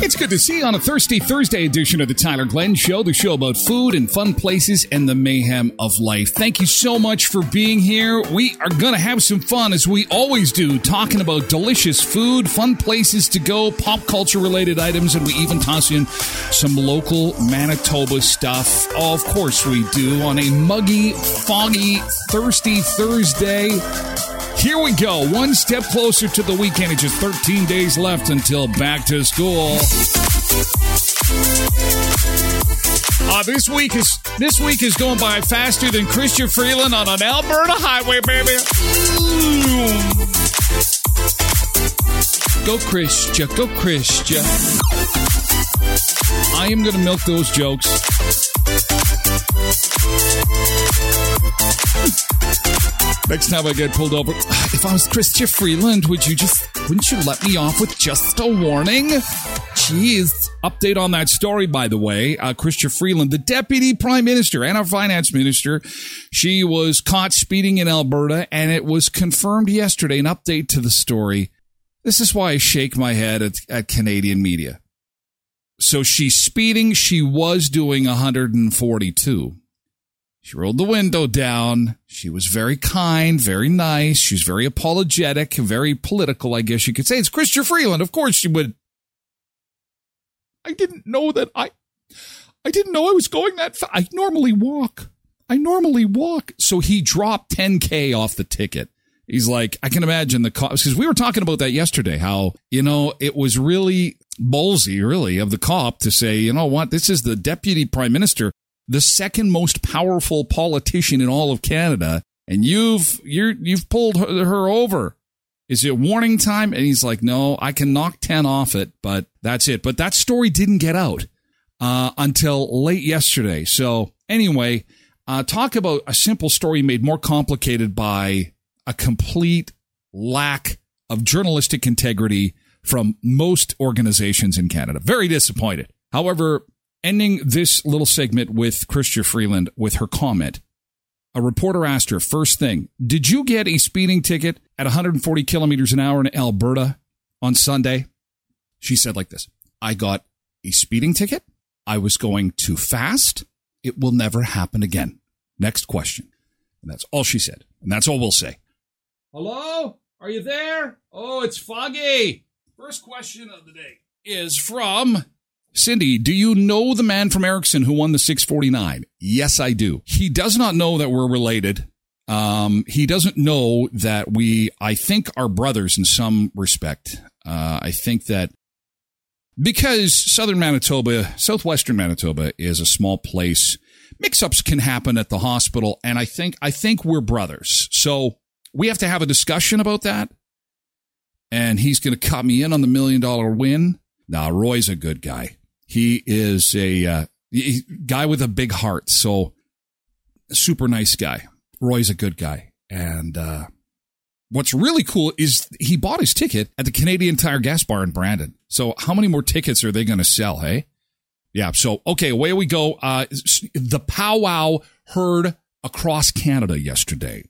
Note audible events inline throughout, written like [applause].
It's good to see you on a thirsty Thursday edition of the Tyler Glen Show, the show about food and fun places and the mayhem of life. Thank you so much for being here. We are going to have some fun as we always do, talking about delicious food, fun places to go, pop culture related items, and we even toss in some local Manitoba stuff. Oh, of course we do on a muggy, foggy, thirsty Thursday. Here we go, one step closer to the weekend. It's just 13 days left until back to school. Uh, this week is this week is going by faster than Chrystia Freeland on an Alberta highway, baby. Go Chrystia, go Chrystia. I am to milk those jokes. Next time I get pulled over, [sighs] if I was Chrystia Freeland, would you just, wouldn't you let me off with just a warning? Jeez. Update on that story, by the way. Uh, Chrystia Freeland, the deputy prime minister and our finance minister, she was caught speeding in Alberta and it was confirmed yesterday. An update to the story. This is why I shake my head at, at Canadian media. So she's speeding. She was doing 142. She rolled the window down. She was very kind, very nice. She was very apologetic, very political, I guess you could say. It's Chrystia Freeland. Of course she would. I didn't know that I, I didn't know I was going that fast. I normally walk. I normally walk. So he dropped 10K off the ticket. He's like, I can imagine the cops, because we were talking about that yesterday, how, you know, it was really ballsy, really, of the cop to say, you know what, this is the deputy prime minister the second most powerful politician in all of Canada, and you've you're you've pulled her, her over. Is it warning time? And he's like, no, I can knock 10 off it, but that's it. But that story didn't get out uh, until late yesterday. So anyway, uh, talk about a simple story made more complicated by a complete lack of journalistic integrity from most organizations in Canada. Very disappointed. However, ending this little segment with Chrystia Freeland with her comment. A reporter asked her first thing, Did you get a speeding ticket at 140 kilometers an hour in Alberta on Sunday? She said like this I got a speeding ticket. I was going too fast. It will never happen again. Next question. And that's all she said. And that's all we'll say. Hello? Are you there? Oh, it's foggy. First question of the day is from Cindy, do you know the man from Erickson who won the 649? Yes, I do. He does not know that we're related. Um, he doesn't know that we, I think, are brothers in some respect. Uh, I think that because southern Manitoba, southwestern Manitoba is a small place, mix-ups can happen at the hospital, and I think I think we're brothers. So we have to have a discussion about that. And he's going to cut me in on the million dollar win. Now, Roy's a good guy. He is a uh, guy with a big heart. So super nice guy. Roy's a good guy. And uh, what's really cool is he bought his ticket at the Canadian Tire Gas Bar in Brandon. So how many more tickets are they going to sell? Hey, yeah. So okay, away we go. Uh, the powwow heard across Canada yesterday.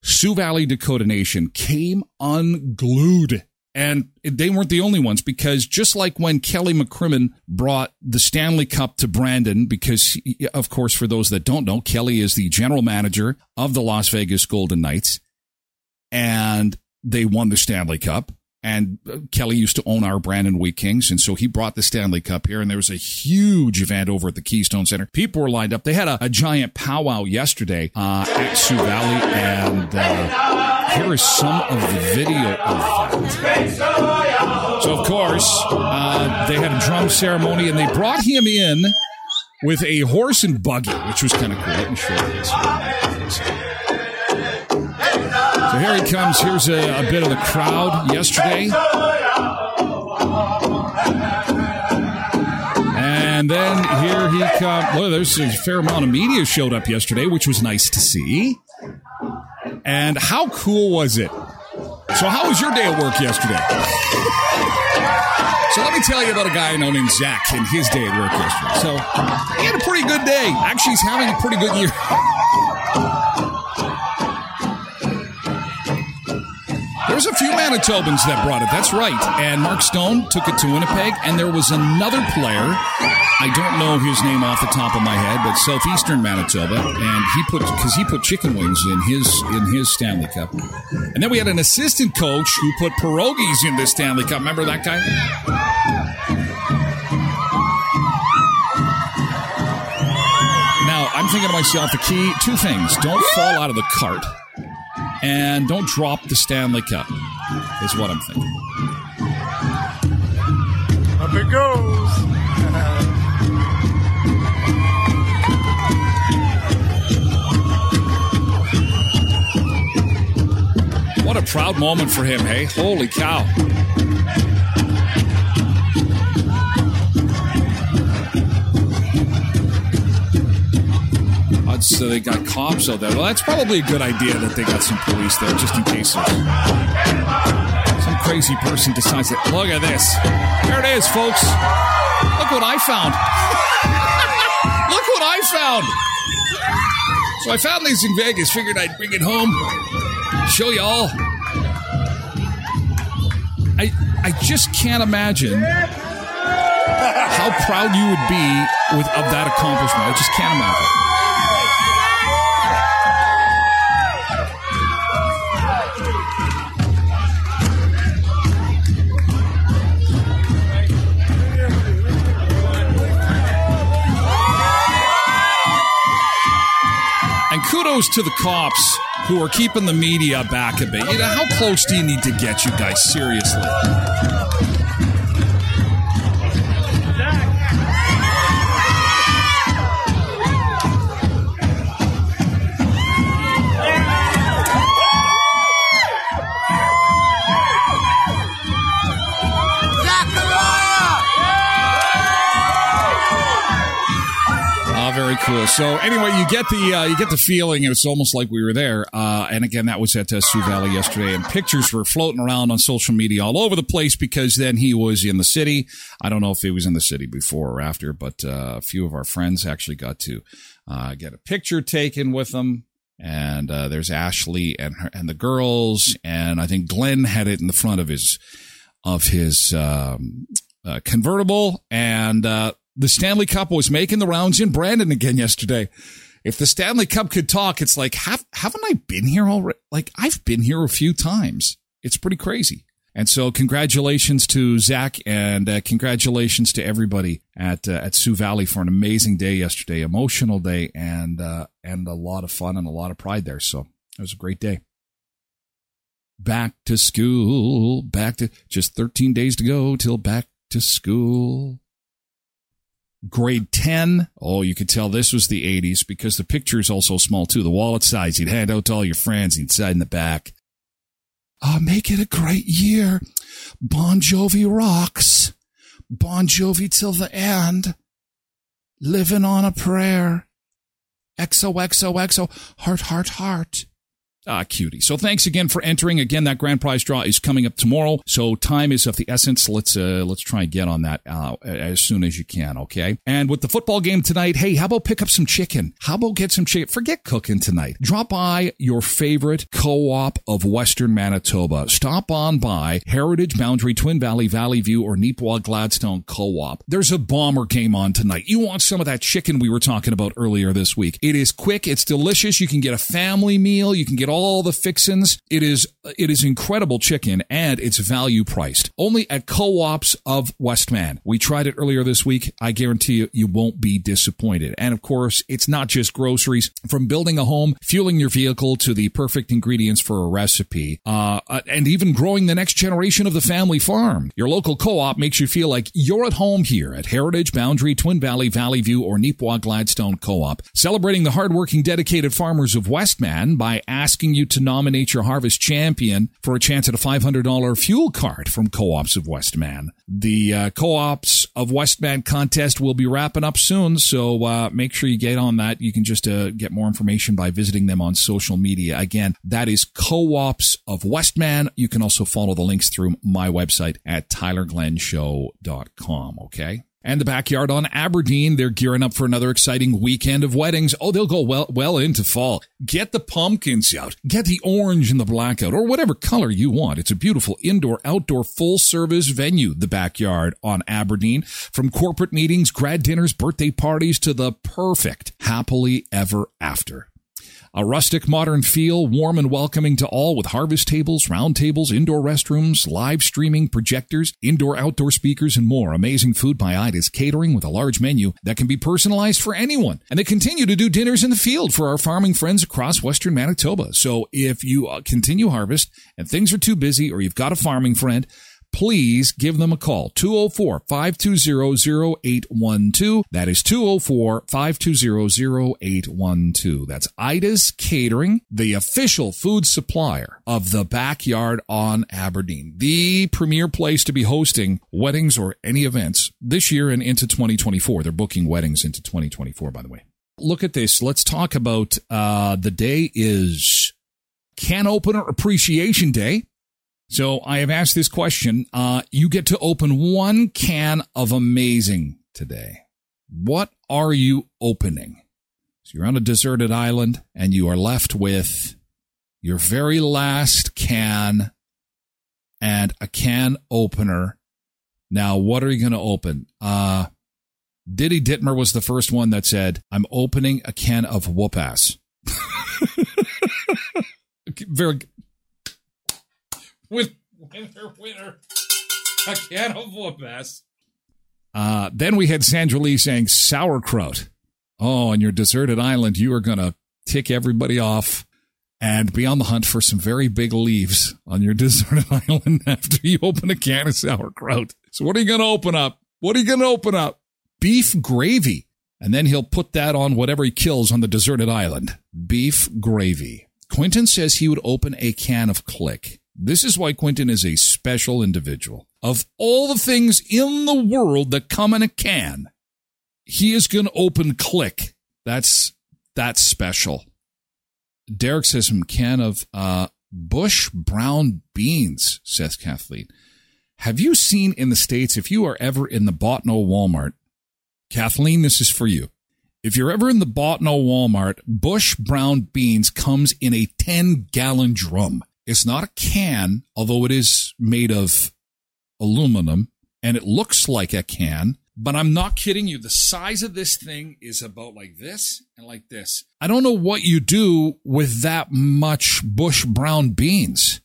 Sioux Valley Dakota Nation came unglued And they weren't the only ones because just like when Kelly McCrimmon brought the Stanley Cup to Brandon, because of course, for those that don't know, Kelly is the general manager of the Las Vegas Golden Knights and they won the Stanley Cup. And Kelly used to own our Brandon Wheat Kings. And so he brought the Stanley Cup here and there was a huge event over at the Keystone Center. People were lined up. They had a, a giant powwow yesterday, uh, at Sioux Valley. And, uh, here is some of the video of that. So of course, uh, they had a drum ceremony and they brought him in with a horse and buggy, which was kind of cool. Let me show you this. So here he comes. Here's a, a bit of the crowd yesterday. And then here he comes. Well, there's a fair amount of media showed up yesterday, which was nice to see. And how cool was it? So, how was your day at work yesterday? So let me tell you about a guy I know named Zach and his day at work yesterday. So he had a pretty good day. Actually, he's having a pretty good year. There's a few Manitobans that brought it. That's right. And Mark Stone took it to Winnipeg, and there was another player. I don't know his name off the top of my head, but southeastern Manitoba, and he put because he put chicken wings in his in his Stanley Cup. And then we had an assistant coach who put pierogies in the Stanley Cup. Remember that guy? Now I'm thinking to myself, the key two things: don't fall out of the cart and don't drop the Stanley Cup, is what I'm thinking. Up it goes. [laughs] What a proud moment for him, hey? Holy cow. So they got cops out there. Well, that's probably a good idea that they got some police there, just in case some crazy person decides that. Look at this. There it is, folks. Look what I found. [laughs] Look what I found. So I found these in Vegas. Figured I'd bring it home, show you all. I I just can't imagine how proud you would be with of that accomplishment. I just can't imagine. And kudos to the cops who are keeping the media back a bit. You know, how close do you need to get you guys? Seriously. So anyway, you get the uh, you get the feeling. It's almost like we were there. Uh, and again, that was at uh, Sioux Valley yesterday, and pictures were floating around on social media all over the place because then he was in the city. I don't know if he was in the city before or after, but uh, a few of our friends actually got to uh, get a picture taken with him. And uh, there's Ashley and her, and the girls, and I think Glenn had it in the front of his of his um, uh, convertible, and uh, the Stanley Cup was making the rounds in Brandon again yesterday. If the Stanley Cup could talk, it's like, have, haven't I been here already? Like, I've been here a few times. It's pretty crazy. And so, congratulations to Zach and uh, congratulations to everybody at uh, at Sioux Valley for an amazing day yesterday, emotional day, and uh, and a lot of fun and a lot of pride there. So it was a great day. Back to school, back to just 13 days to go till back to school grade 10. Oh, you could tell this was the 80s because the picture is also small too. The wallet size you'd hand out to all your friends inside in the back. Oh, make it a great year. Bon Jovi rocks. Bon Jovi till the end. Living on a prayer. XOXOXO. Heart, heart, heart. Ah, cutie. So thanks again for entering. Again, that grand prize draw is coming up tomorrow. So time is of the essence. Let's uh, let's try and get on that uh, as soon as you can. Okay. And with the football game tonight, hey, how about pick up some chicken? How about get some chicken? Forget cooking tonight. Drop by your favorite co-op of Western Manitoba. Stop on by Heritage Boundary, Twin Valley, Valley View, or Neepawa Gladstone Co-op. There's a bomber game on tonight. You want some of that chicken we were talking about earlier this week? It is quick. It's delicious. You can get a family meal. You can get all the fixins. It is it is incredible chicken and it's value priced. Only at co-ops of Westman. We tried it earlier this week. I guarantee you you won't be disappointed. And of course, it's not just groceries. From building a home, fueling your vehicle to the perfect ingredients for a recipe, uh, uh and even growing the next generation of the family farm. Your local co-op makes you feel like you're at home here at Heritage Boundary, Twin Valley, Valley View, or Neepawa Gladstone Co-op, celebrating the hardworking, dedicated farmers of Westman by asking you to nominate your harvest champion for a chance at a $500 fuel card from Co-ops of Westman. The uh, Co-ops of Westman contest will be wrapping up soon, so uh, make sure you get on that. You can just uh, get more information by visiting them on social media. Again, that is Co-ops of Westman. You can also follow the links through my website at tylerglenshow.com, okay? And the backyard on Aberdeen. They're gearing up for another exciting weekend of weddings. Oh, they'll go well, well into fall. Get the pumpkins out. Get the orange and the black out or whatever color you want. It's a beautiful indoor, outdoor, full service venue, the backyard on Aberdeen. From corporate meetings, grad dinners, birthday parties to the perfect happily ever after. A rustic modern feel, warm and welcoming to all with harvest tables, round tables, indoor restrooms, live streaming projectors, indoor outdoor speakers, and more. Amazing food by Aida's Catering with a large menu that can be personalized for anyone. And they continue to do dinners in the field for our farming friends across western Manitoba. So if you uh, continue harvest and things are too busy or you've got a farming friend, please give them a call. 204-520-0812. That is 204-520-0812. That's Aida's Catering, the official food supplier of the backyard on Aberdeen, the premier place to be hosting weddings or any events this year and into 2024. They're booking weddings into 2024, by the way. Look at this. Let's talk about, uh, the day is can opener appreciation day. So I have asked this question. Uh, you get to open one can of amazing today. What are you opening? So you're on a deserted island and you are left with your very last can and a can opener. Now, what are you going to open? Uh, Diddy Ditmer was the first one that said, I'm opening a can of whoop ass. [laughs] very with winner, winner, a can of whoop ass. Uh, then we had Sandra Lee saying sauerkraut. Oh, on your deserted island, you are going to tick everybody off and be on the hunt for some very big leaves on your [laughs] deserted island after you open a can of sauerkraut. So what are you going to open up? What are you going to open up? Beef gravy. And then he'll put that on whatever he kills on the deserted island. Beef gravy. Quentin says he would open a can of Klik. This is why Quentin is a special individual. Of all the things in the world that come in a can, he is going to open Klik. That's, that's special. Derek says some can of, uh, Bush brown beans, says Kathleen. Have you seen in the States, if you are ever in the Bottineau Walmart, Kathleen, this is for you. If you're ever in the Bottineau Walmart, Bush brown beans comes in a 10 gallon drum. It's not a can, although it is made of aluminum and it looks like a can, but I'm not kidding you. The size of this thing is about like this and like this. I don't know what you do with that much bush brown beans.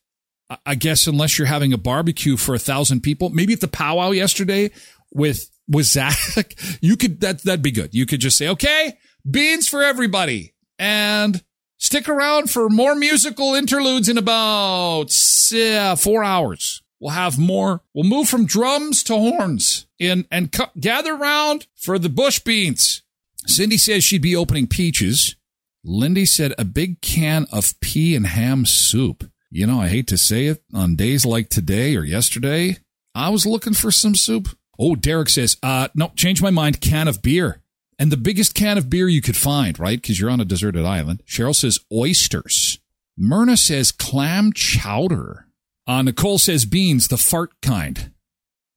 I guess unless you're having a barbecue for a thousand people, maybe at the powwow yesterday with, with Zach, [laughs] you could, that, that'd be good. You could just say, okay, beans for everybody. And Stick around for more musical interludes in about uh, four hours. We'll have more. We'll move from drums to horns in and cu- gather around for the bush beans. Cindy says she'd be opening peaches. Lindy said a big can of pea and ham soup. You know, I hate to say it on days like today or yesterday. I was looking for some soup. Oh, Derek says, uh, no, change my mind. Can of beer and the biggest can of beer you could find, right? Because you're on a deserted island. Cheryl says oysters. Myrna says clam chowder. Uh, Nicole says beans, the fart kind.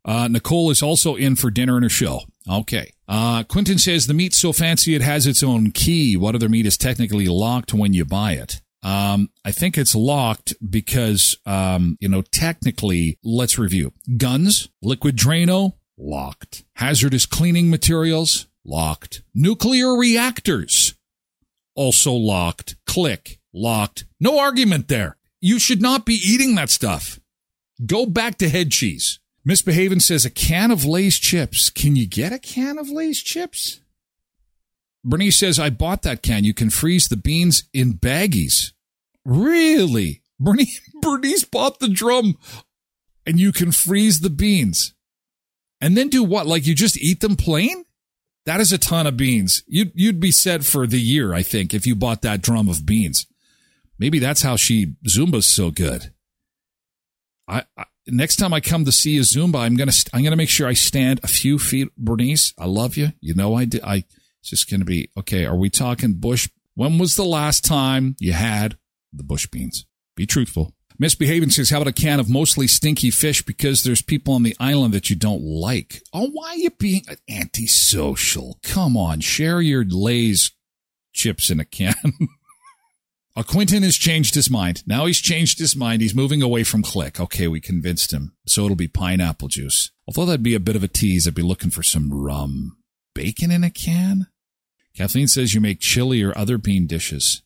Uh, Nicole is also in for dinner and a show. Okay. Uh, Quentin says the meat's so fancy it has its own key. What other meat is technically locked when you buy it? Um, I think it's locked because, um, you know, technically, let's review. Guns, liquid Drano, locked. Hazardous cleaning materials, locked. Nuclear reactors, also locked. Klik, locked. No argument there. You should not be eating that stuff. Go back to head cheese. Misbehaving says a can of Lay's chips. Can you get a can of Lay's chips? Bernice says, I bought that can. You can freeze the beans in baggies. Really? Bernice, [laughs] Bernice bought the drum and you can freeze the beans. And then do what? Like you just eat them plain? That is a ton of beans. You'd, you'd be set for the year, I think, if you bought that drum of beans. Maybe that's how she Zumba's so good. I, I next time I come to see a Zumba, I'm gonna I'm gonna make sure I stand a few feet. Bernice, I love you. You know I did. I it's just gonna be okay. Are we talking bush? When was the last time you had the bush beans? Be truthful. Misbehaving says, how about a can of mostly stinky fish because there's people on the island that you don't like? Oh, why are you being antisocial? Come on, share your Lay's chips in a can. [laughs] A Quentin has changed his mind. Now he's changed his mind. He's moving away from Klik. Okay, we convinced him. So it'll be pineapple juice. Although that'd be a bit of a tease. I'd be looking for some rum. Bacon in a can? Kathleen says you make chili or other bean dishes.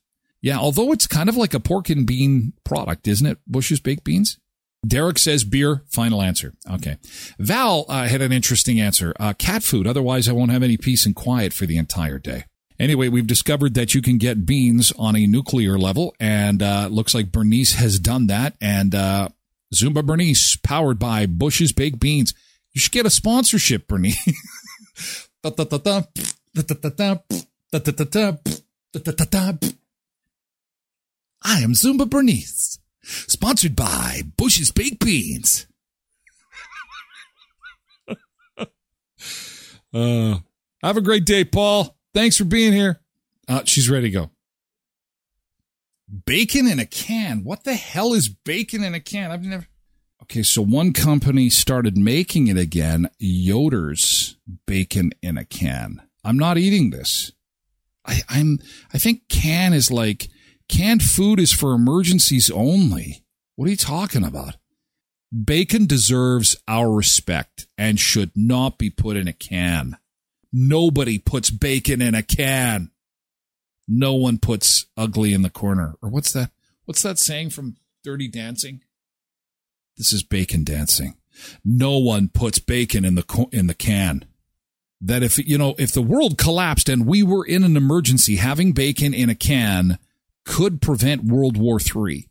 Yeah, although it's kind of like a pork and bean product, isn't it? Bush's baked beans? Derek says beer. Final answer. Okay. Val uh, had an interesting answer. Uh, cat food. Otherwise, I won't have any peace and quiet for the entire day. Anyway, we've discovered that you can get beans on a nuclear level, and uh, looks like Bernice has done that. And uh, Zumba Bernice, powered by Bush's Baked Beans. You should get a sponsorship, Bernice. I am Zumba Bernice, sponsored by Bush's Baked Beans. [laughs] uh, have a great day, Paul. Thanks for being here. Uh, she's ready to go. Bacon in a can. What the hell is bacon in a can? I've never. Okay, so one company started making it again. Yoder's bacon in a can. I'm not eating this. I, I'm. I think can is like canned food is for emergencies only. What are you talking about? Bacon deserves our respect and should not be put in a can. Nobody puts bacon in a can. No one puts ugly in the corner. Or what's that? What's that saying from Dirty Dancing? This is bacon dancing. No one puts bacon in the in the can. That if you know if the world collapsed and we were in an emergency, having bacon in a can could prevent World War III.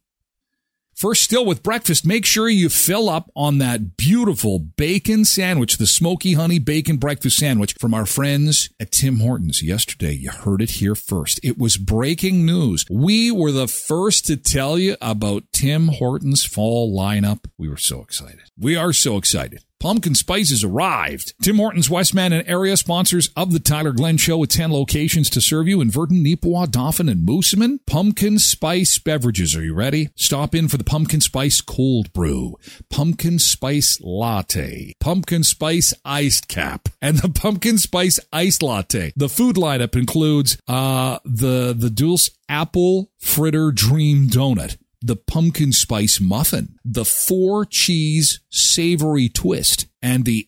First, still with breakfast, make sure you fill up on that beautiful bacon sandwich, the smoky honey bacon breakfast sandwich from our friends at Tim Hortons yesterday. You heard it here first. It was breaking news. We were the first to tell you about Tim Hortons fall lineup. We were so excited. We are so excited. Pumpkin Spices arrived. Tim Hortons Westman and area sponsors of the Tyler Glen Show with 10 locations to serve you in Virden, Neepawa, Dauphin, and Moosomin. Pumpkin Spice beverages. Are you ready? Stop in for the Pumpkin Spice Cold Brew, Pumpkin Spice Latte, Pumpkin Spice Iced Cap, and the Pumpkin Spice Iced Latte. The food lineup includes uh, the, the Dulce Apple Fritter Dream Donut the pumpkin spice muffin, the four cheese savory twist, and the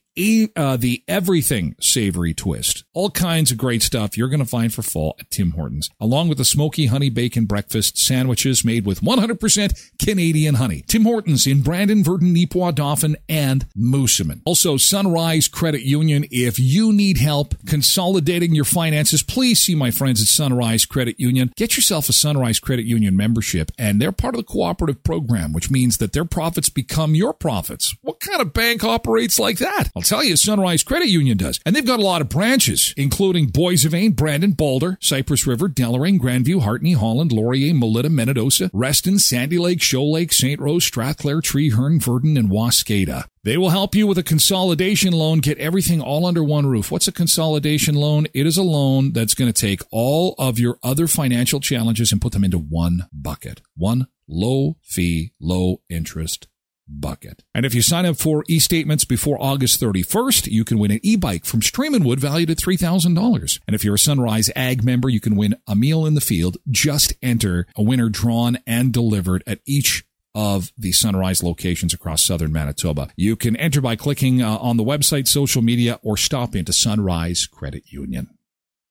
uh, the everything savory twist. All kinds of great stuff you're going to find for fall at Tim Hortons, along with the smoky honey bacon breakfast sandwiches made with 100% Canadian honey. Tim Hortons in Brandon, Virden, Neepawa, Dauphin, and Moosomin. Also, Sunrise Credit Union. If you need help consolidating your finances, please see my friends at Sunrise Credit Union. Get yourself a Sunrise Credit Union membership, and they're part of the cooperative program, which means that their profits become your profits. What kind of bank operates like that? I'll tell you, Sunrise Credit Union does. And they've got a lot of branches, including Boissevain, Brandon, Baldur, Cypress River, Deloraine, Grandview, Hartney, Holland, Laurier, Melita, Minnedosa, Reston, Sandy Lake, Shoal Lake, St. Rose, Strathclair, Treherne, Virden, and Waskada. They will help you with a consolidation loan. Get everything all under one roof. What's a consolidation loan? It is a loan that's going to take all of your other financial challenges and put them into one bucket. One low fee, low interest bucket. And if you sign up for e-statements before August 31st, you can win an e-bike from Stream Wood valued at $3,000. And if you're a Sunrise Ag member, you can win a meal in the field. Just enter a winner drawn and delivered at each of the Sunrise locations across southern Manitoba. You can enter by clicking uh, on the website, social media, or stop into Sunrise Credit Union.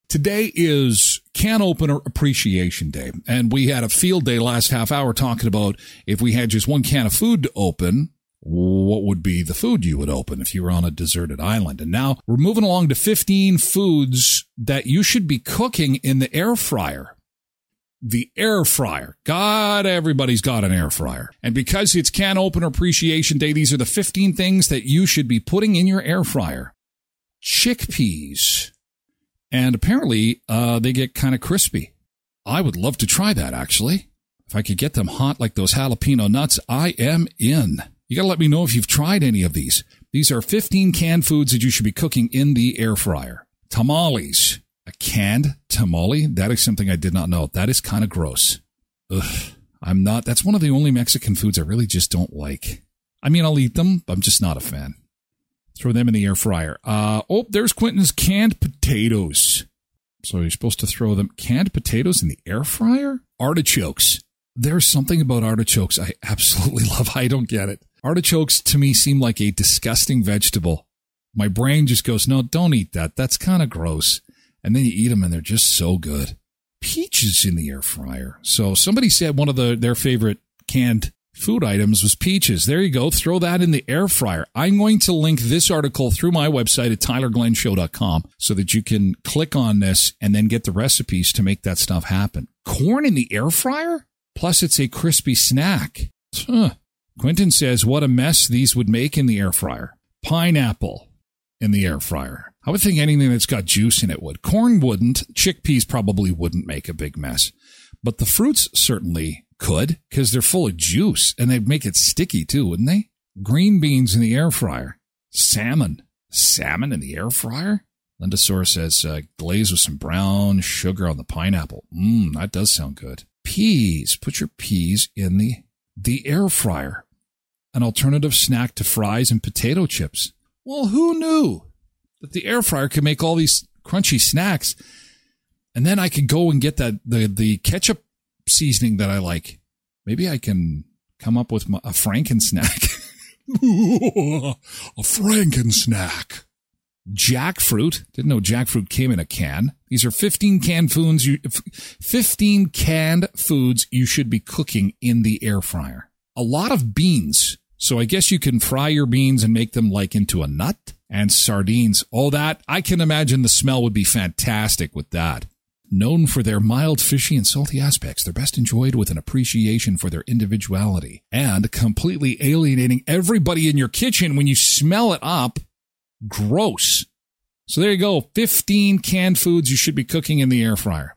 Today is can opener appreciation day. And we had a field day last half hour talking about if we had just one can of food to open, what would be the food you would open if you were on a deserted island? And now we're moving along to 15 foods that you should be cooking in the air fryer. The air fryer. God, everybody's got an air fryer. And because it's can opener appreciation day, these are the 15 things that you should be putting in your air fryer. Chickpeas and apparently uh, they get kind of crispy. I would love to try that actually. If I could get them hot like those jalapeno nuts, I am in. You got to let me know if you've tried any of these. These are 15 canned foods that you should be cooking in the air fryer. Tamales. A canned tamale? That is something I did not know. That is kind of gross. Ugh. I'm not, that's one of the only Mexican foods I really just don't like. I mean, I'll eat them, I'm just not a fan. Throw them in the air fryer. Uh, oh, there's Quentin's canned potatoes. So you're supposed to throw them canned potatoes in the air fryer? Artichokes. There's something about artichokes I [laughs] absolutely love. I don't get it. Artichokes to me seem like a disgusting vegetable. My brain just goes, no, don't eat that. That's kind of gross. And then you eat them and they're just so good. Peaches in the air fryer. So somebody said one of the, their favorite canned food items was peaches. There you go. Throw that in the air fryer. I'm going to link this article through my website at tylerglenshow.com so that you can click on this and then get the recipes to make that stuff happen. Corn in the air fryer? Plus, it's a crispy snack. Huh. Quentin says, what a mess these would make in the air fryer. Pineapple in the air fryer. I would think anything that's got juice in it would. Corn wouldn't. Chickpeas probably wouldn't make a big mess. But the fruits certainly could, because they're full of juice and they'd make it sticky too, wouldn't they? Green beans in the air fryer. Salmon. Salmon in the air fryer? Linda Sore says, uh, glaze with some brown sugar on the pineapple. Mmm, that does sound good. Peas. Put your peas in the, the air fryer. An alternative snack to fries and potato chips. Well, who knew that the air fryer could make all these crunchy snacks? And then I could go and get that, the, the ketchup seasoning that I like. Maybe I can come up with my, a Franken snack. [laughs] a Franken snack. Jackfruit. Didn't know jackfruit came in a can. These are 15 canned foods you, 15 canned foods you should be cooking in the air fryer. A lot of beans. So I guess you can fry your beans and make them like into a nut and sardines. Oh, that I can imagine the smell would be fantastic with that. Known for their mild, fishy, and salty aspects, they're best enjoyed with an appreciation for their individuality and completely alienating everybody in your kitchen when you smell it up. Gross. So there you go. 15 canned foods you should be cooking in the air fryer.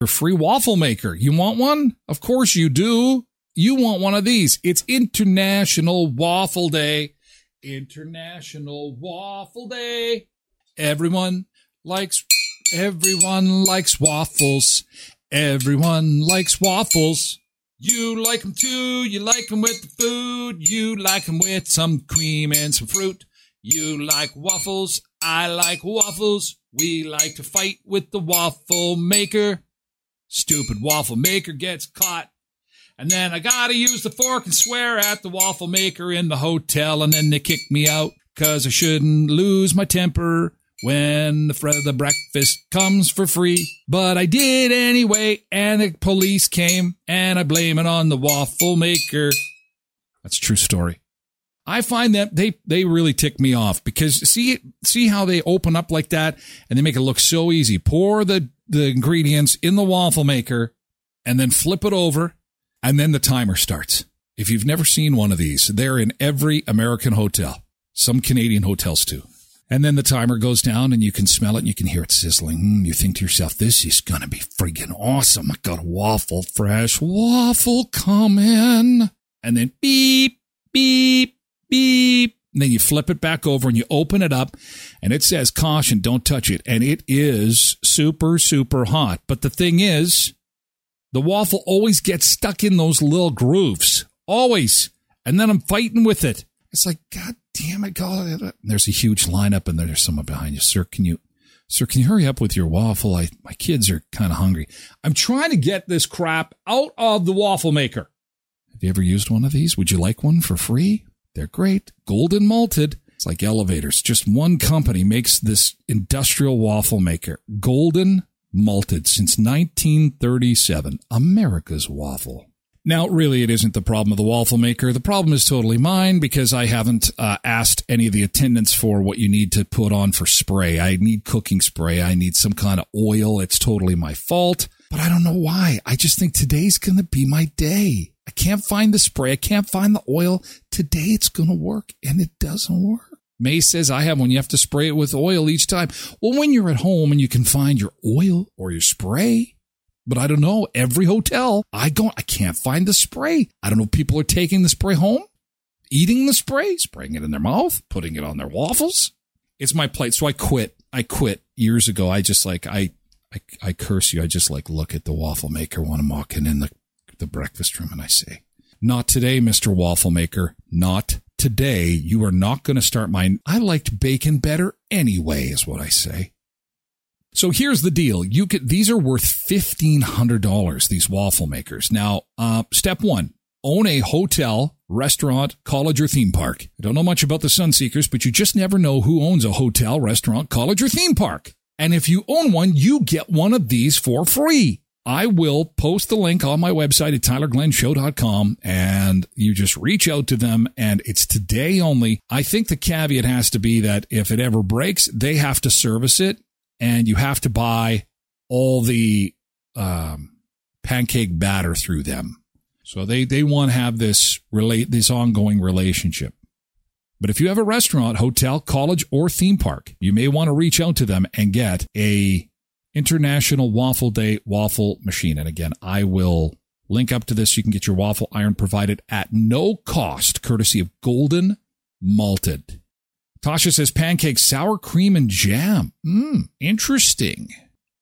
your free waffle maker. You want one? Of course you do. You want one of these. It's International Waffle Day. International Waffle Day. Everyone likes, everyone likes waffles. Everyone likes waffles. You like them too. You like them with the food. You like them with some cream and some fruit. You like waffles, I like waffles. We like to fight with the waffle maker. Stupid waffle maker gets caught. And then I gotta use the fork and swear at the waffle maker in the hotel. And then they kick me out cause I shouldn't lose my temper when the fr- the breakfast comes for free. But I did anyway. And the police came and I blame it on the waffle maker. That's a true story. I find that they they really tick me off because see see how they open up like that and they make it look so easy. Pour the the ingredients in the waffle maker and then flip it over and then the timer starts. If you've never seen one of these, they're in every American hotel. Some Canadian hotels too. And then the timer goes down and you can smell it and you can hear it sizzling. Mm, you think to yourself, this is going to be friggin' awesome. I got a waffle, fresh waffle coming. And then beep, beep, beep. And then you flip it back over and you open it up and it says caution, don't touch it. And it is super, super hot. But the thing is, the waffle always gets stuck in those little grooves. Always. And then I'm fighting with it. It's like, God damn it, God. There's a huge lineup and there's someone behind you. Sir, can you, sir, can you hurry up with your waffle? I, my kids are kind of hungry. I'm trying to get this crap out of the waffle maker. Have you ever used one of these? Would you like one for free? They're great. Golden malted. It's like elevators. Just one company makes this industrial waffle maker. Golden malted since 1937. America's waffle. Now, really, it isn't the problem of the waffle maker. The problem is totally mine because I haven't uh, asked any of the attendants for what you need to put on for spray. I need cooking spray. I need some kind of oil. It's totally my fault, but I don't know why. I just think today's going to be my day. I can't find the spray. I can't find the oil. Today it's going to work and it doesn't work. May says I have one. You have to spray it with oil each time. Well, when you're at home and you can find your oil or your spray, but I don't know. Every hotel I go, I can't find the spray. I don't know. People are taking the spray home, eating the spray, spraying it in their mouth, putting it on their waffles. It's my plate. So I quit. I quit years ago. I just like, I, I, I curse you. I just like look at the waffle maker when I'm walking in the, the breakfast room and I say, not today, Mr. Waffle Maker. Not today. You are not going to start mine. I liked bacon better anyway, is what I say. So here's the deal. You could, these are worth $1,500, these waffle makers. Now, uh, step one, own a hotel, restaurant, college, or theme park. I don't know much about the Sunseekers, but you just never know who owns a hotel, restaurant, college, or theme park. And if you own one, you get one of these for free. I will post the link on my website at tylerglenshow.com and you just reach out to them and it's today only. I think the caveat has to be that if it ever breaks, they have to service it and you have to buy all the um, pancake batter through them. So they, they want to have this relate, this ongoing relationship. But if you have a restaurant, hotel, college, or theme park, you may want to reach out to them and get a International Waffle Day waffle machine. And again, I will link up to this. You can get your waffle iron provided at no cost, courtesy of Golden Malted. Tasha says pancakes, sour cream, and jam. Mmm, interesting.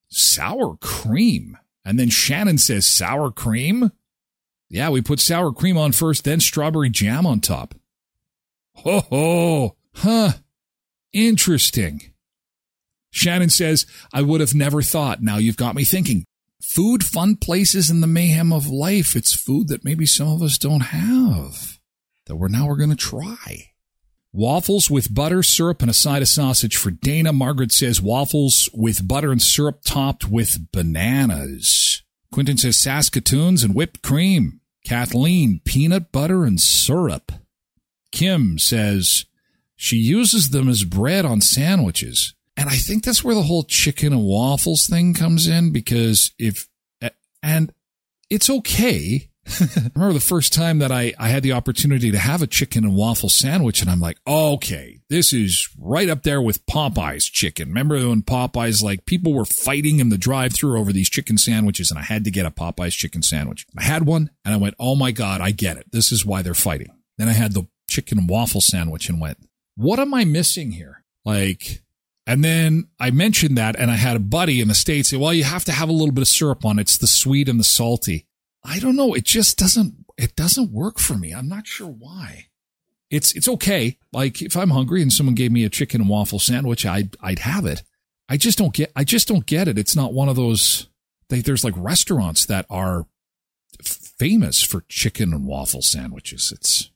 Sour cream. And then Shannon says sour cream. Yeah, we put sour cream on first, then strawberry jam on top. Ho ho. Huh. Interesting. Shannon says, I would have never thought. Now you've got me thinking. Food, fun places, and the mayhem of life. It's food that maybe some of us don't have that we're now we're going to try. Waffles with butter, syrup, and a side of sausage for Dana. Margaret says waffles with butter and syrup topped with bananas. Quentin says Saskatoons and whipped cream. Kathleen, peanut butter and syrup. Kim says she uses them as bread on sandwiches. And I think that's where the whole chicken and waffles thing comes in because if, and it's okay. I [laughs] remember the first time that I, I had the opportunity to have a chicken and waffle sandwich and I'm like, okay, this is right up there with Popeye's chicken. Remember when Popeye's like people were fighting in the drive through over these chicken sandwiches and I had to get a Popeye's chicken sandwich. I had one and I went, oh my God, I get it. This is why they're fighting. Then I had the chicken and waffle sandwich and went, what am I missing here? Like, and then I mentioned that, and I had a buddy in the States say, well, you have to have a little bit of syrup on it. It's the sweet and the salty. I don't know. It just doesn't, it doesn't work for me. I'm not sure why. It's it's okay. Like if I'm hungry and someone gave me a chicken and waffle sandwich, I'd I'd have it. I just don't get I just don't get it. It's not one of those they, there's like restaurants that are famous for chicken and waffle sandwiches. It's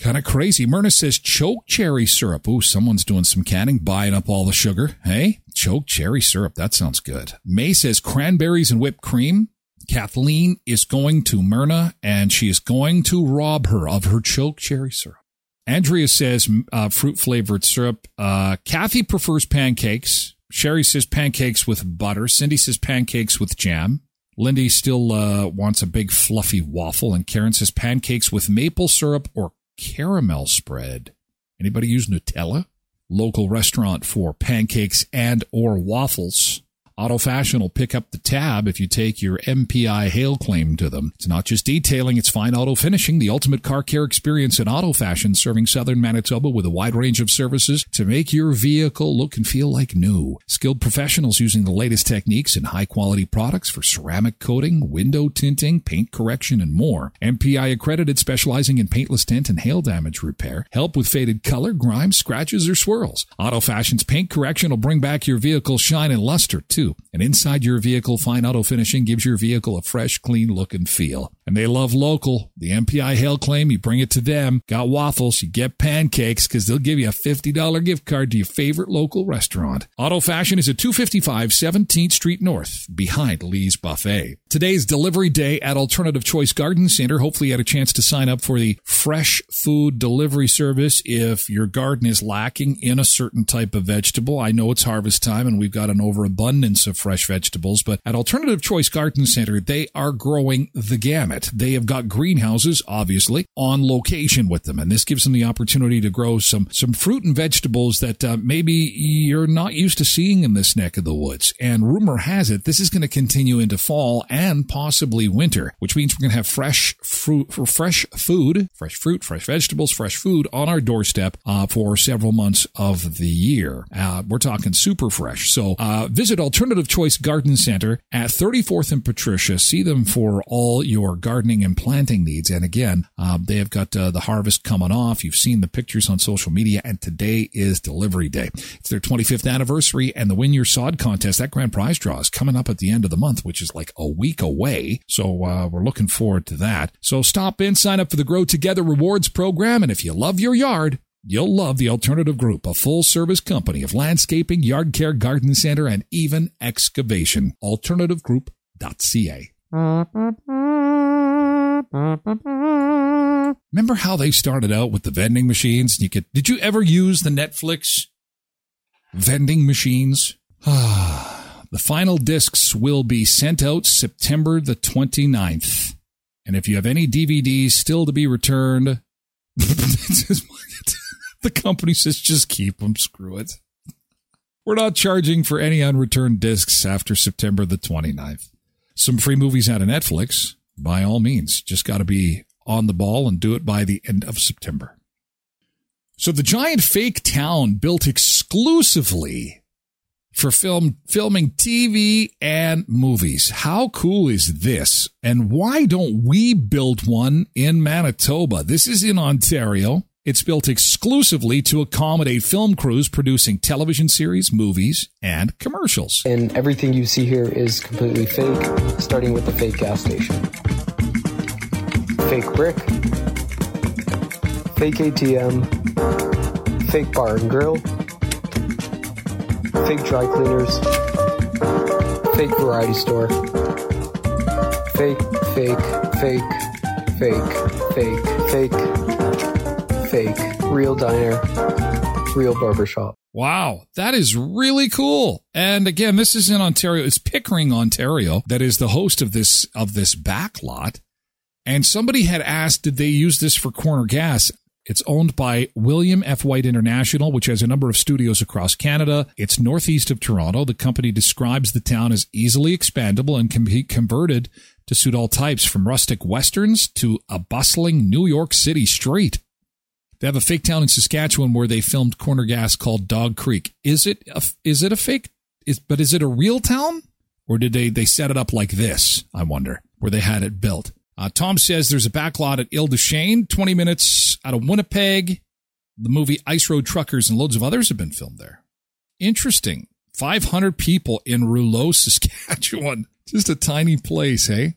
kind of crazy. Myrna says choke cherry syrup. Ooh, someone's doing some canning, buying up all the sugar. Hey, choke cherry syrup. That sounds good. May says cranberries and whipped cream. Kathleen is going to Myrna and she is going to rob her of her choke cherry syrup. Andrea says uh, fruit flavored syrup. Uh, Kathy prefers pancakes. Sherry says pancakes with butter. Cindy says pancakes with jam. Lindy still uh, wants a big fluffy waffle, and Karen says pancakes with maple syrup or caramel spread. Anybody use Nutella? Local restaurant for pancakes and or waffles. Auto Fashion will pick up the tab if you take your MPI hail claim to them. It's not just detailing, it's fine auto finishing, the ultimate car care experience in Auto Fashion, serving southern Manitoba with a wide range of services to make your vehicle look and feel like new. Skilled professionals using the latest techniques and high quality products for ceramic coating, window tinting, paint correction, and more. MPI accredited specializing in paintless tint and hail damage repair. Help with faded color, grime, scratches, or swirls. Auto Fashion's paint correction will bring back your vehicle's shine and luster too. And inside your vehicle, Fine Auto Finishing gives your vehicle a fresh, clean look and feel. And they love local. The MPI Hail Claim, you bring it to them. Got waffles, you get pancakes because they'll give you a $50 gift card to your favorite local restaurant. Auto Fashion is at 255 17th Street North, behind Lee's Buffet. Today's delivery day at Alternative Choice Garden Center. Hopefully you had a chance to sign up for the fresh food delivery service if your garden is lacking in a certain type of vegetable. I know it's harvest time and we've got an overabundance of fresh vegetables, but at Alternative Choice Garden Center, they are growing the gamut. They have got greenhouses, obviously, on location with them, and this gives them the opportunity to grow some some fruit and vegetables that uh, maybe you're not used to seeing in this neck of the woods. And rumor has it this is going to continue into fall and possibly winter, which means we're going to have fresh fruit, fresh food, fresh fruit, fresh vegetables, fresh food on our doorstep uh, for several months of the year. Uh, we're talking super fresh. So uh, visit Alternative Choice Garden Center at 34th and Patricia. See them for all your gardening and planting needs. And again, um, they have got uh, the harvest coming off. You've seen the pictures on social media, and today is delivery day. It's their 25th anniversary, and the Win Your Sod contest, that grand prize draw is coming up at the end of the month, which is like a week away. So uh, we're looking forward to that. So stop in, sign up for the Grow Together Rewards program, and if you love your yard, You'll love the Alternative Group, a full service company of landscaping, yard care, garden center, and even excavation. AlternativeGroup.ca. Remember how they started out with the vending machines? You could, did you ever use the Netflix vending machines? [sighs] the final discs will be sent out September the 29th. And if you have any DVDs still to be returned, [laughs] the company says just keep them, screw it. We're not charging for any unreturned discs after September the 29th. Some free movies out of Netflix, by all means. Just got to be on the ball and do it by the end of September. So the giant fake town built exclusively for film filming TV and movies. How cool is this? And why don't we build one in Manitoba? This is in Ontario. It's built exclusively to accommodate film crews producing television series, movies, and commercials. And everything you see here is completely fake, starting with the fake gas station. Fake brick, fake ATM, fake bar and grill, fake dry cleaners, fake variety store, fake, fake, fake, fake, fake, fake fake, real diner, real barbershop. Wow, that is really cool. And again, this is in Ontario. It's Pickering, Ontario, that is the host of this of this backlot. And somebody had asked, did they use this for corner gas? It's owned by William F. White International, which has a number of studios across Canada. It's northeast of Toronto. The company describes the town as easily expandable and can be converted to suit all types, from rustic westerns to a bustling New York City street. They have a fake town in Saskatchewan where they filmed corner gas called Dog Creek. Is it a, is it a fake? Is but is it a real town or did they they set it up like this? I wonder where they had it built. Uh, Tom says there's a backlot at Île-des-Chênes, 20 minutes out of Winnipeg. The movie Ice Road Truckers and loads of others have been filmed there. Interesting. 500 people in Rouleau, [laughs] Saskatchewan. Just a tiny place, hey?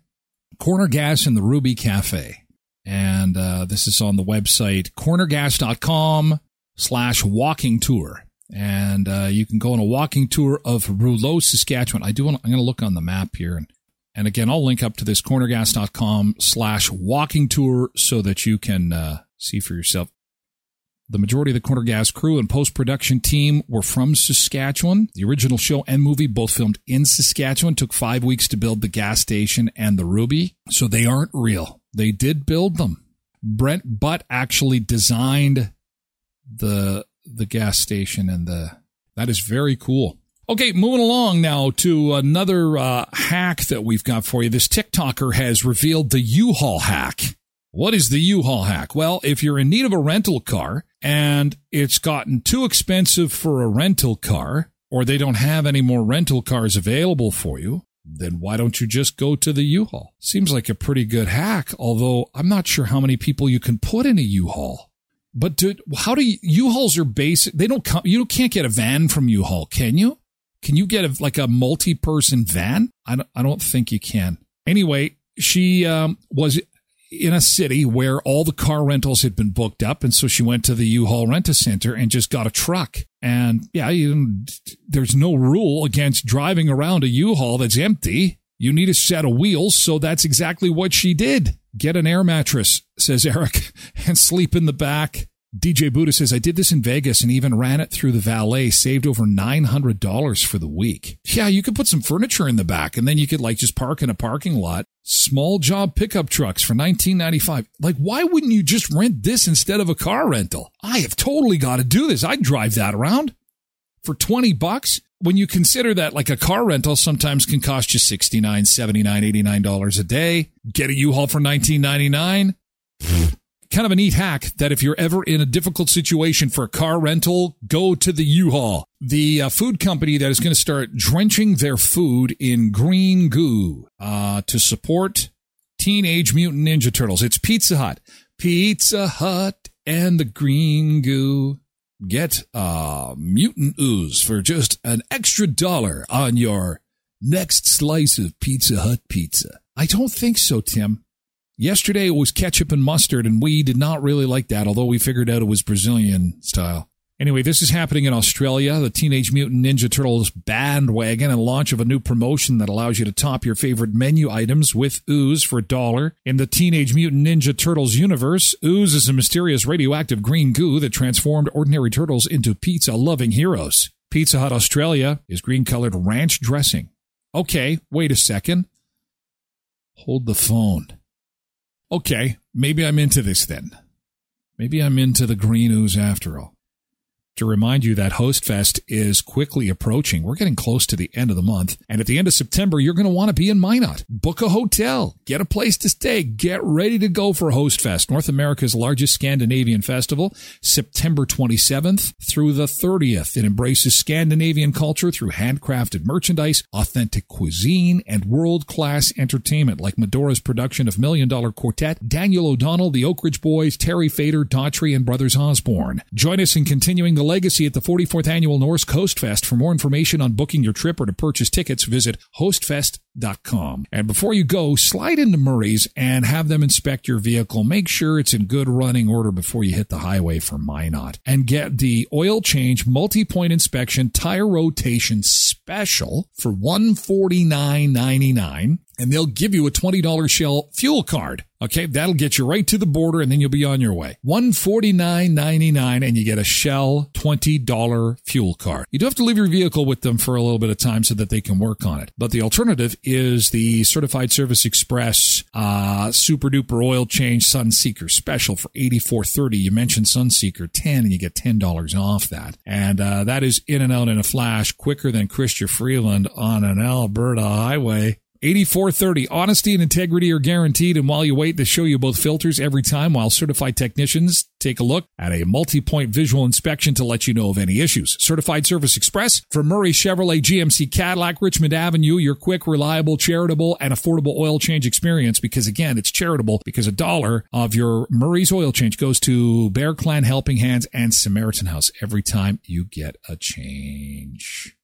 Corner Gas in the Ruby Cafe. And uh, this is on the website cornergas.com slash walking tour. And uh, you can go on a walking tour of Rouleau, Saskatchewan. I do want, I'm going to look on the map here and and again, I'll link up to this cornergas.com slash walking tour so that you can uh, see for yourself. The majority of the Corner Gas crew and post production team were from Saskatchewan. The original show and movie both filmed in Saskatchewan. Took five weeks to build the gas station and the Ruby. So they aren't real. They did build them. Brent Butt actually designed the the gas station and the that is very cool. Okay, moving along now to another uh, hack that we've got for you. This TikToker has revealed the U-Haul hack. What is the U-Haul hack? Well, if you're in need of a rental car and it's gotten too expensive for a rental car, or they don't have any more rental cars available for you, then why don't you just go to the U-Haul? Seems like a pretty good hack, although I'm not sure how many people you can put in a U-Haul. But do, how do you, U-Hauls are basic? They don't come, you can't get a van from U-Haul, can you? Can you get a, like a multi-person van? I don't, I don't think you can. Anyway, she um, was in a city where all the car rentals had been booked up, and so she went to the U-Haul Rent-A-Center and just got a truck. And yeah, you, there's no rule against driving around a U-Haul that's empty. You need a set of wheels, so that's exactly what she did. Get an air mattress, says Eric, [laughs] and sleep in the back. DJ Buddha says, I did this in Vegas and even ran it through the valet, saved over $900 for the week. Yeah, you could put some furniture in the back and then you could like just park in a parking lot. Small job pickup trucks for 1995. Like, why wouldn't you just rent this instead of a car rental? I have totally got to do this. I'd drive that around for 20 bucks. When you consider that like a car rental sometimes can cost you 69, 79, 89 dollars a day, get a U-Haul for 1999 kind of a neat hack that if you're ever in a difficult situation for a car rental, go to the U-Haul. The uh, food company that is going to start drenching their food in green goo uh, to support Teenage Mutant Ninja Turtles. It's Pizza Hut. Pizza Hut and the green goo. Get uh, mutant ooze for just an extra dollar on your next slice of Pizza Hut pizza. I don't think so, Tim. Yesterday it was ketchup and mustard, and we did not really like that, although we figured out it was Brazilian style. Anyway, this is happening in Australia. The Teenage Mutant Ninja Turtles bandwagon and launch of a new promotion that allows you to top your favorite menu items with ooze for a dollar. In the Teenage Mutant Ninja Turtles universe, ooze is a mysterious radioactive green goo that transformed ordinary turtles into pizza loving heroes. Pizza Hut Australia is green colored ranch dressing. Okay, wait a second. Hold the phone okay, maybe I'm into this then. Maybe I'm into the green ooze after all to remind you that HostFest is quickly approaching. We're getting close to the end of the month. And at the end of September, you're going to want to be in Minot. Book a hotel, get a place to stay, get ready to go for HostFest, North America's largest Scandinavian festival, September 27th through the 30th. It embraces Scandinavian culture through handcrafted merchandise, authentic cuisine, and world-class entertainment like Medora's production of Million Dollar Quartet, Daniel O'Donnell, the Oak Ridge Boys, Terry Fator, Daughtry, and Brothers Osborne. Join us in continuing the the legacy at the 44th annual Norsk HostFest. For more information on booking your trip or to purchase tickets, visit hostfest.com. And before you go, slide into Murray's and have them inspect your vehicle. Make sure it's in good running order before you hit the highway for Minot. And get the oil change multi-point inspection tire rotation special for $149.99 and they'll give you a $20 Shell fuel card. Okay, that'll get you right to the border and then you'll be on your way. $149.99 and you get a Shell $20 fuel card. You do have to leave your vehicle with them for a little bit of time so that they can work on it. But the alternative is the Certified Service Xpress uh, Super Duper Oil Change Sunseeker special for $84.30. You mentioned Sunseeker 10 and you get $10 off that. And uh, that is in and out in a flash quicker than Chrystia Freeland on an Alberta highway. 8430. Honesty and integrity are guaranteed. And while you wait, they show you both filters every time while certified technicians take a look at a multi-point visual inspection to let you know of any issues. Certified Service Xpress for Murray Chevrolet GMC Cadillac Richmond Avenue, your quick, reliable, charitable, and affordable oil change experience. Because again, it's charitable because a dollar of your Murray's oil change goes to Bear Clan Helping Hands and Samaritan House every time you get a change.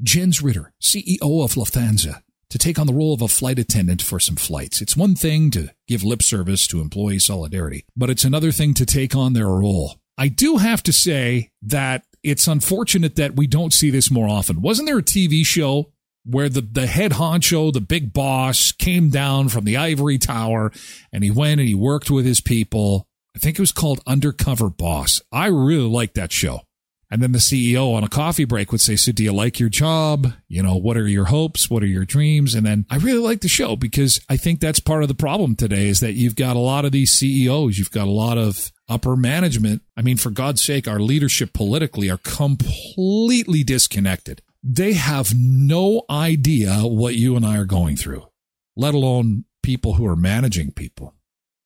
Jens Ritter, CEO of Lufthansa, to take on the role of a flight attendant for some flights. It's one thing to give lip service to employee solidarity, but it's another thing to take on their role. I do have to say that it's unfortunate that we don't see this more often. Wasn't there a TV show where the, the head honcho, the big boss, came down from the ivory tower and he went and he worked with his people? I think it was called Undercover Boss. I really liked that show. And then the CEO on a coffee break would say, So do you like your job? You know, what are your hopes? What are your dreams? And then I really like the show because I think that's part of the problem today is that you've got a lot of these CEOs, you've got a lot of upper management. I mean, for God's sake, our leadership politically are completely disconnected. They have no idea what you and I are going through, let alone people who are managing people.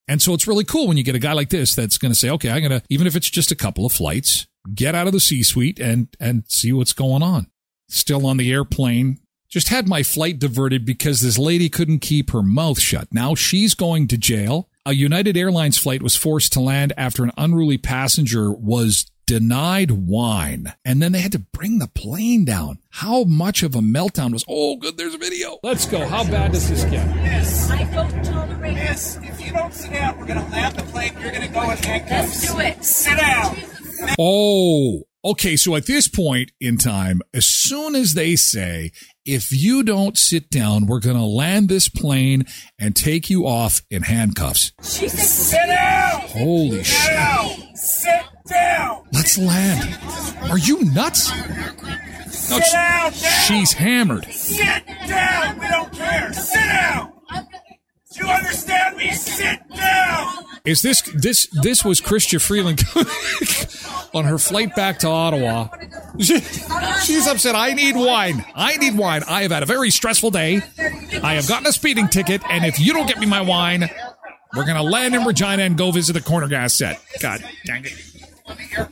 And so it's really cool when you get a guy like this that's going to say, okay, I'm going to, even if it's just a couple of flights, get out of the C suite and, and see what's going on. Still on the airplane. Just had my flight diverted because this lady couldn't keep her mouth shut. Now she's going to jail. A United Airlines flight was forced to land after an unruly passenger was denied wine. And then they had to bring the plane down. How much of a meltdown was, oh, good, there's a video. Let's go. How bad does this get? Miss, I don't tolerate Miss, if you don't sit down, we're going to land the plane. You're going to go in handcuffs. Let's do it. Sit down. Oh, okay. So at this point in time, as soon as they say, if you don't sit down, we're going to land this plane and take you off in handcuffs. She said, Sit down. Holy Sit shit. down. Sit down. Let's land. Are you nuts? No, Sit down. down. she's hammered. Sit down. We don't care. Sit down. Do you understand me? Sit down. Is this this this was Chrystia Freeland [laughs] on her flight back to Ottawa? She- she's upset. I need wine. I need wine. I have had a very stressful day. I have gotten a speeding ticket, and if you don't get me my wine, we're gonna land in Regina and go visit the corner gas set. God dang it.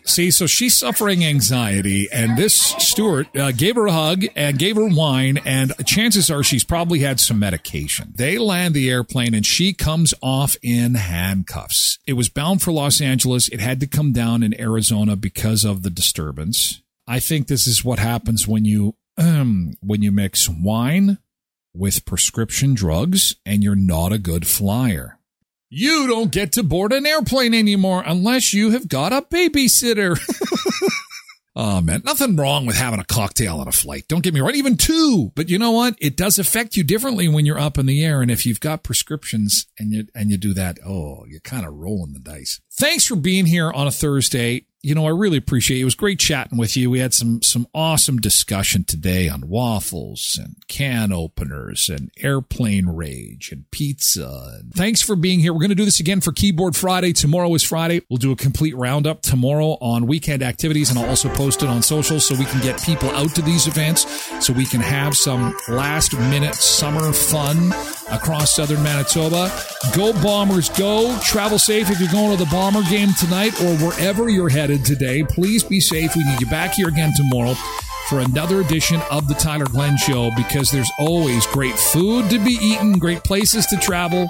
See, so she's suffering anxiety, and this steward uh, gave her a hug and gave her wine, and chances are she's probably had some medication. They land the airplane, and she comes off in handcuffs. It was bound for Los Angeles. It had to come down in Arizona because of the disturbance. I think this is what happens when you um, [clears throat] when you mix wine with prescription drugs, and you're not a good flyer. You don't get to board an airplane anymore unless you have got a babysitter. [laughs] oh man, nothing wrong with having a cocktail on a flight. Don't get me wrong, even two. But you know what? It does affect you differently when you're up in the air. And if you've got prescriptions and you and you do that, oh, you're kind of rolling the dice. Thanks for being here on a Thursday. You know, I really appreciate it. It was great chatting with you. We had some some awesome discussion today on waffles and can openers and airplane rage and pizza. Thanks for being here. We're going to do this again for Keyboard Friday. Tomorrow is Friday. We'll do a complete roundup tomorrow on weekend activities, and I'll also post it on social so we can get people out to these events, so we can have some last minute summer fun across southern Manitoba. Go Bombers, go! Travel safe if you're going to the Bomber game tonight or wherever you're headed today. Please be safe. We need you back here again tomorrow for another edition of the Tyler Glen Show because there's always great food to be eaten, great places to travel,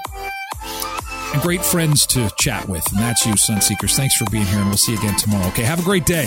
and great friends to chat with. And that's you, Sunseekers. Thanks for being here, and we'll see you again tomorrow. Okay, have a great day.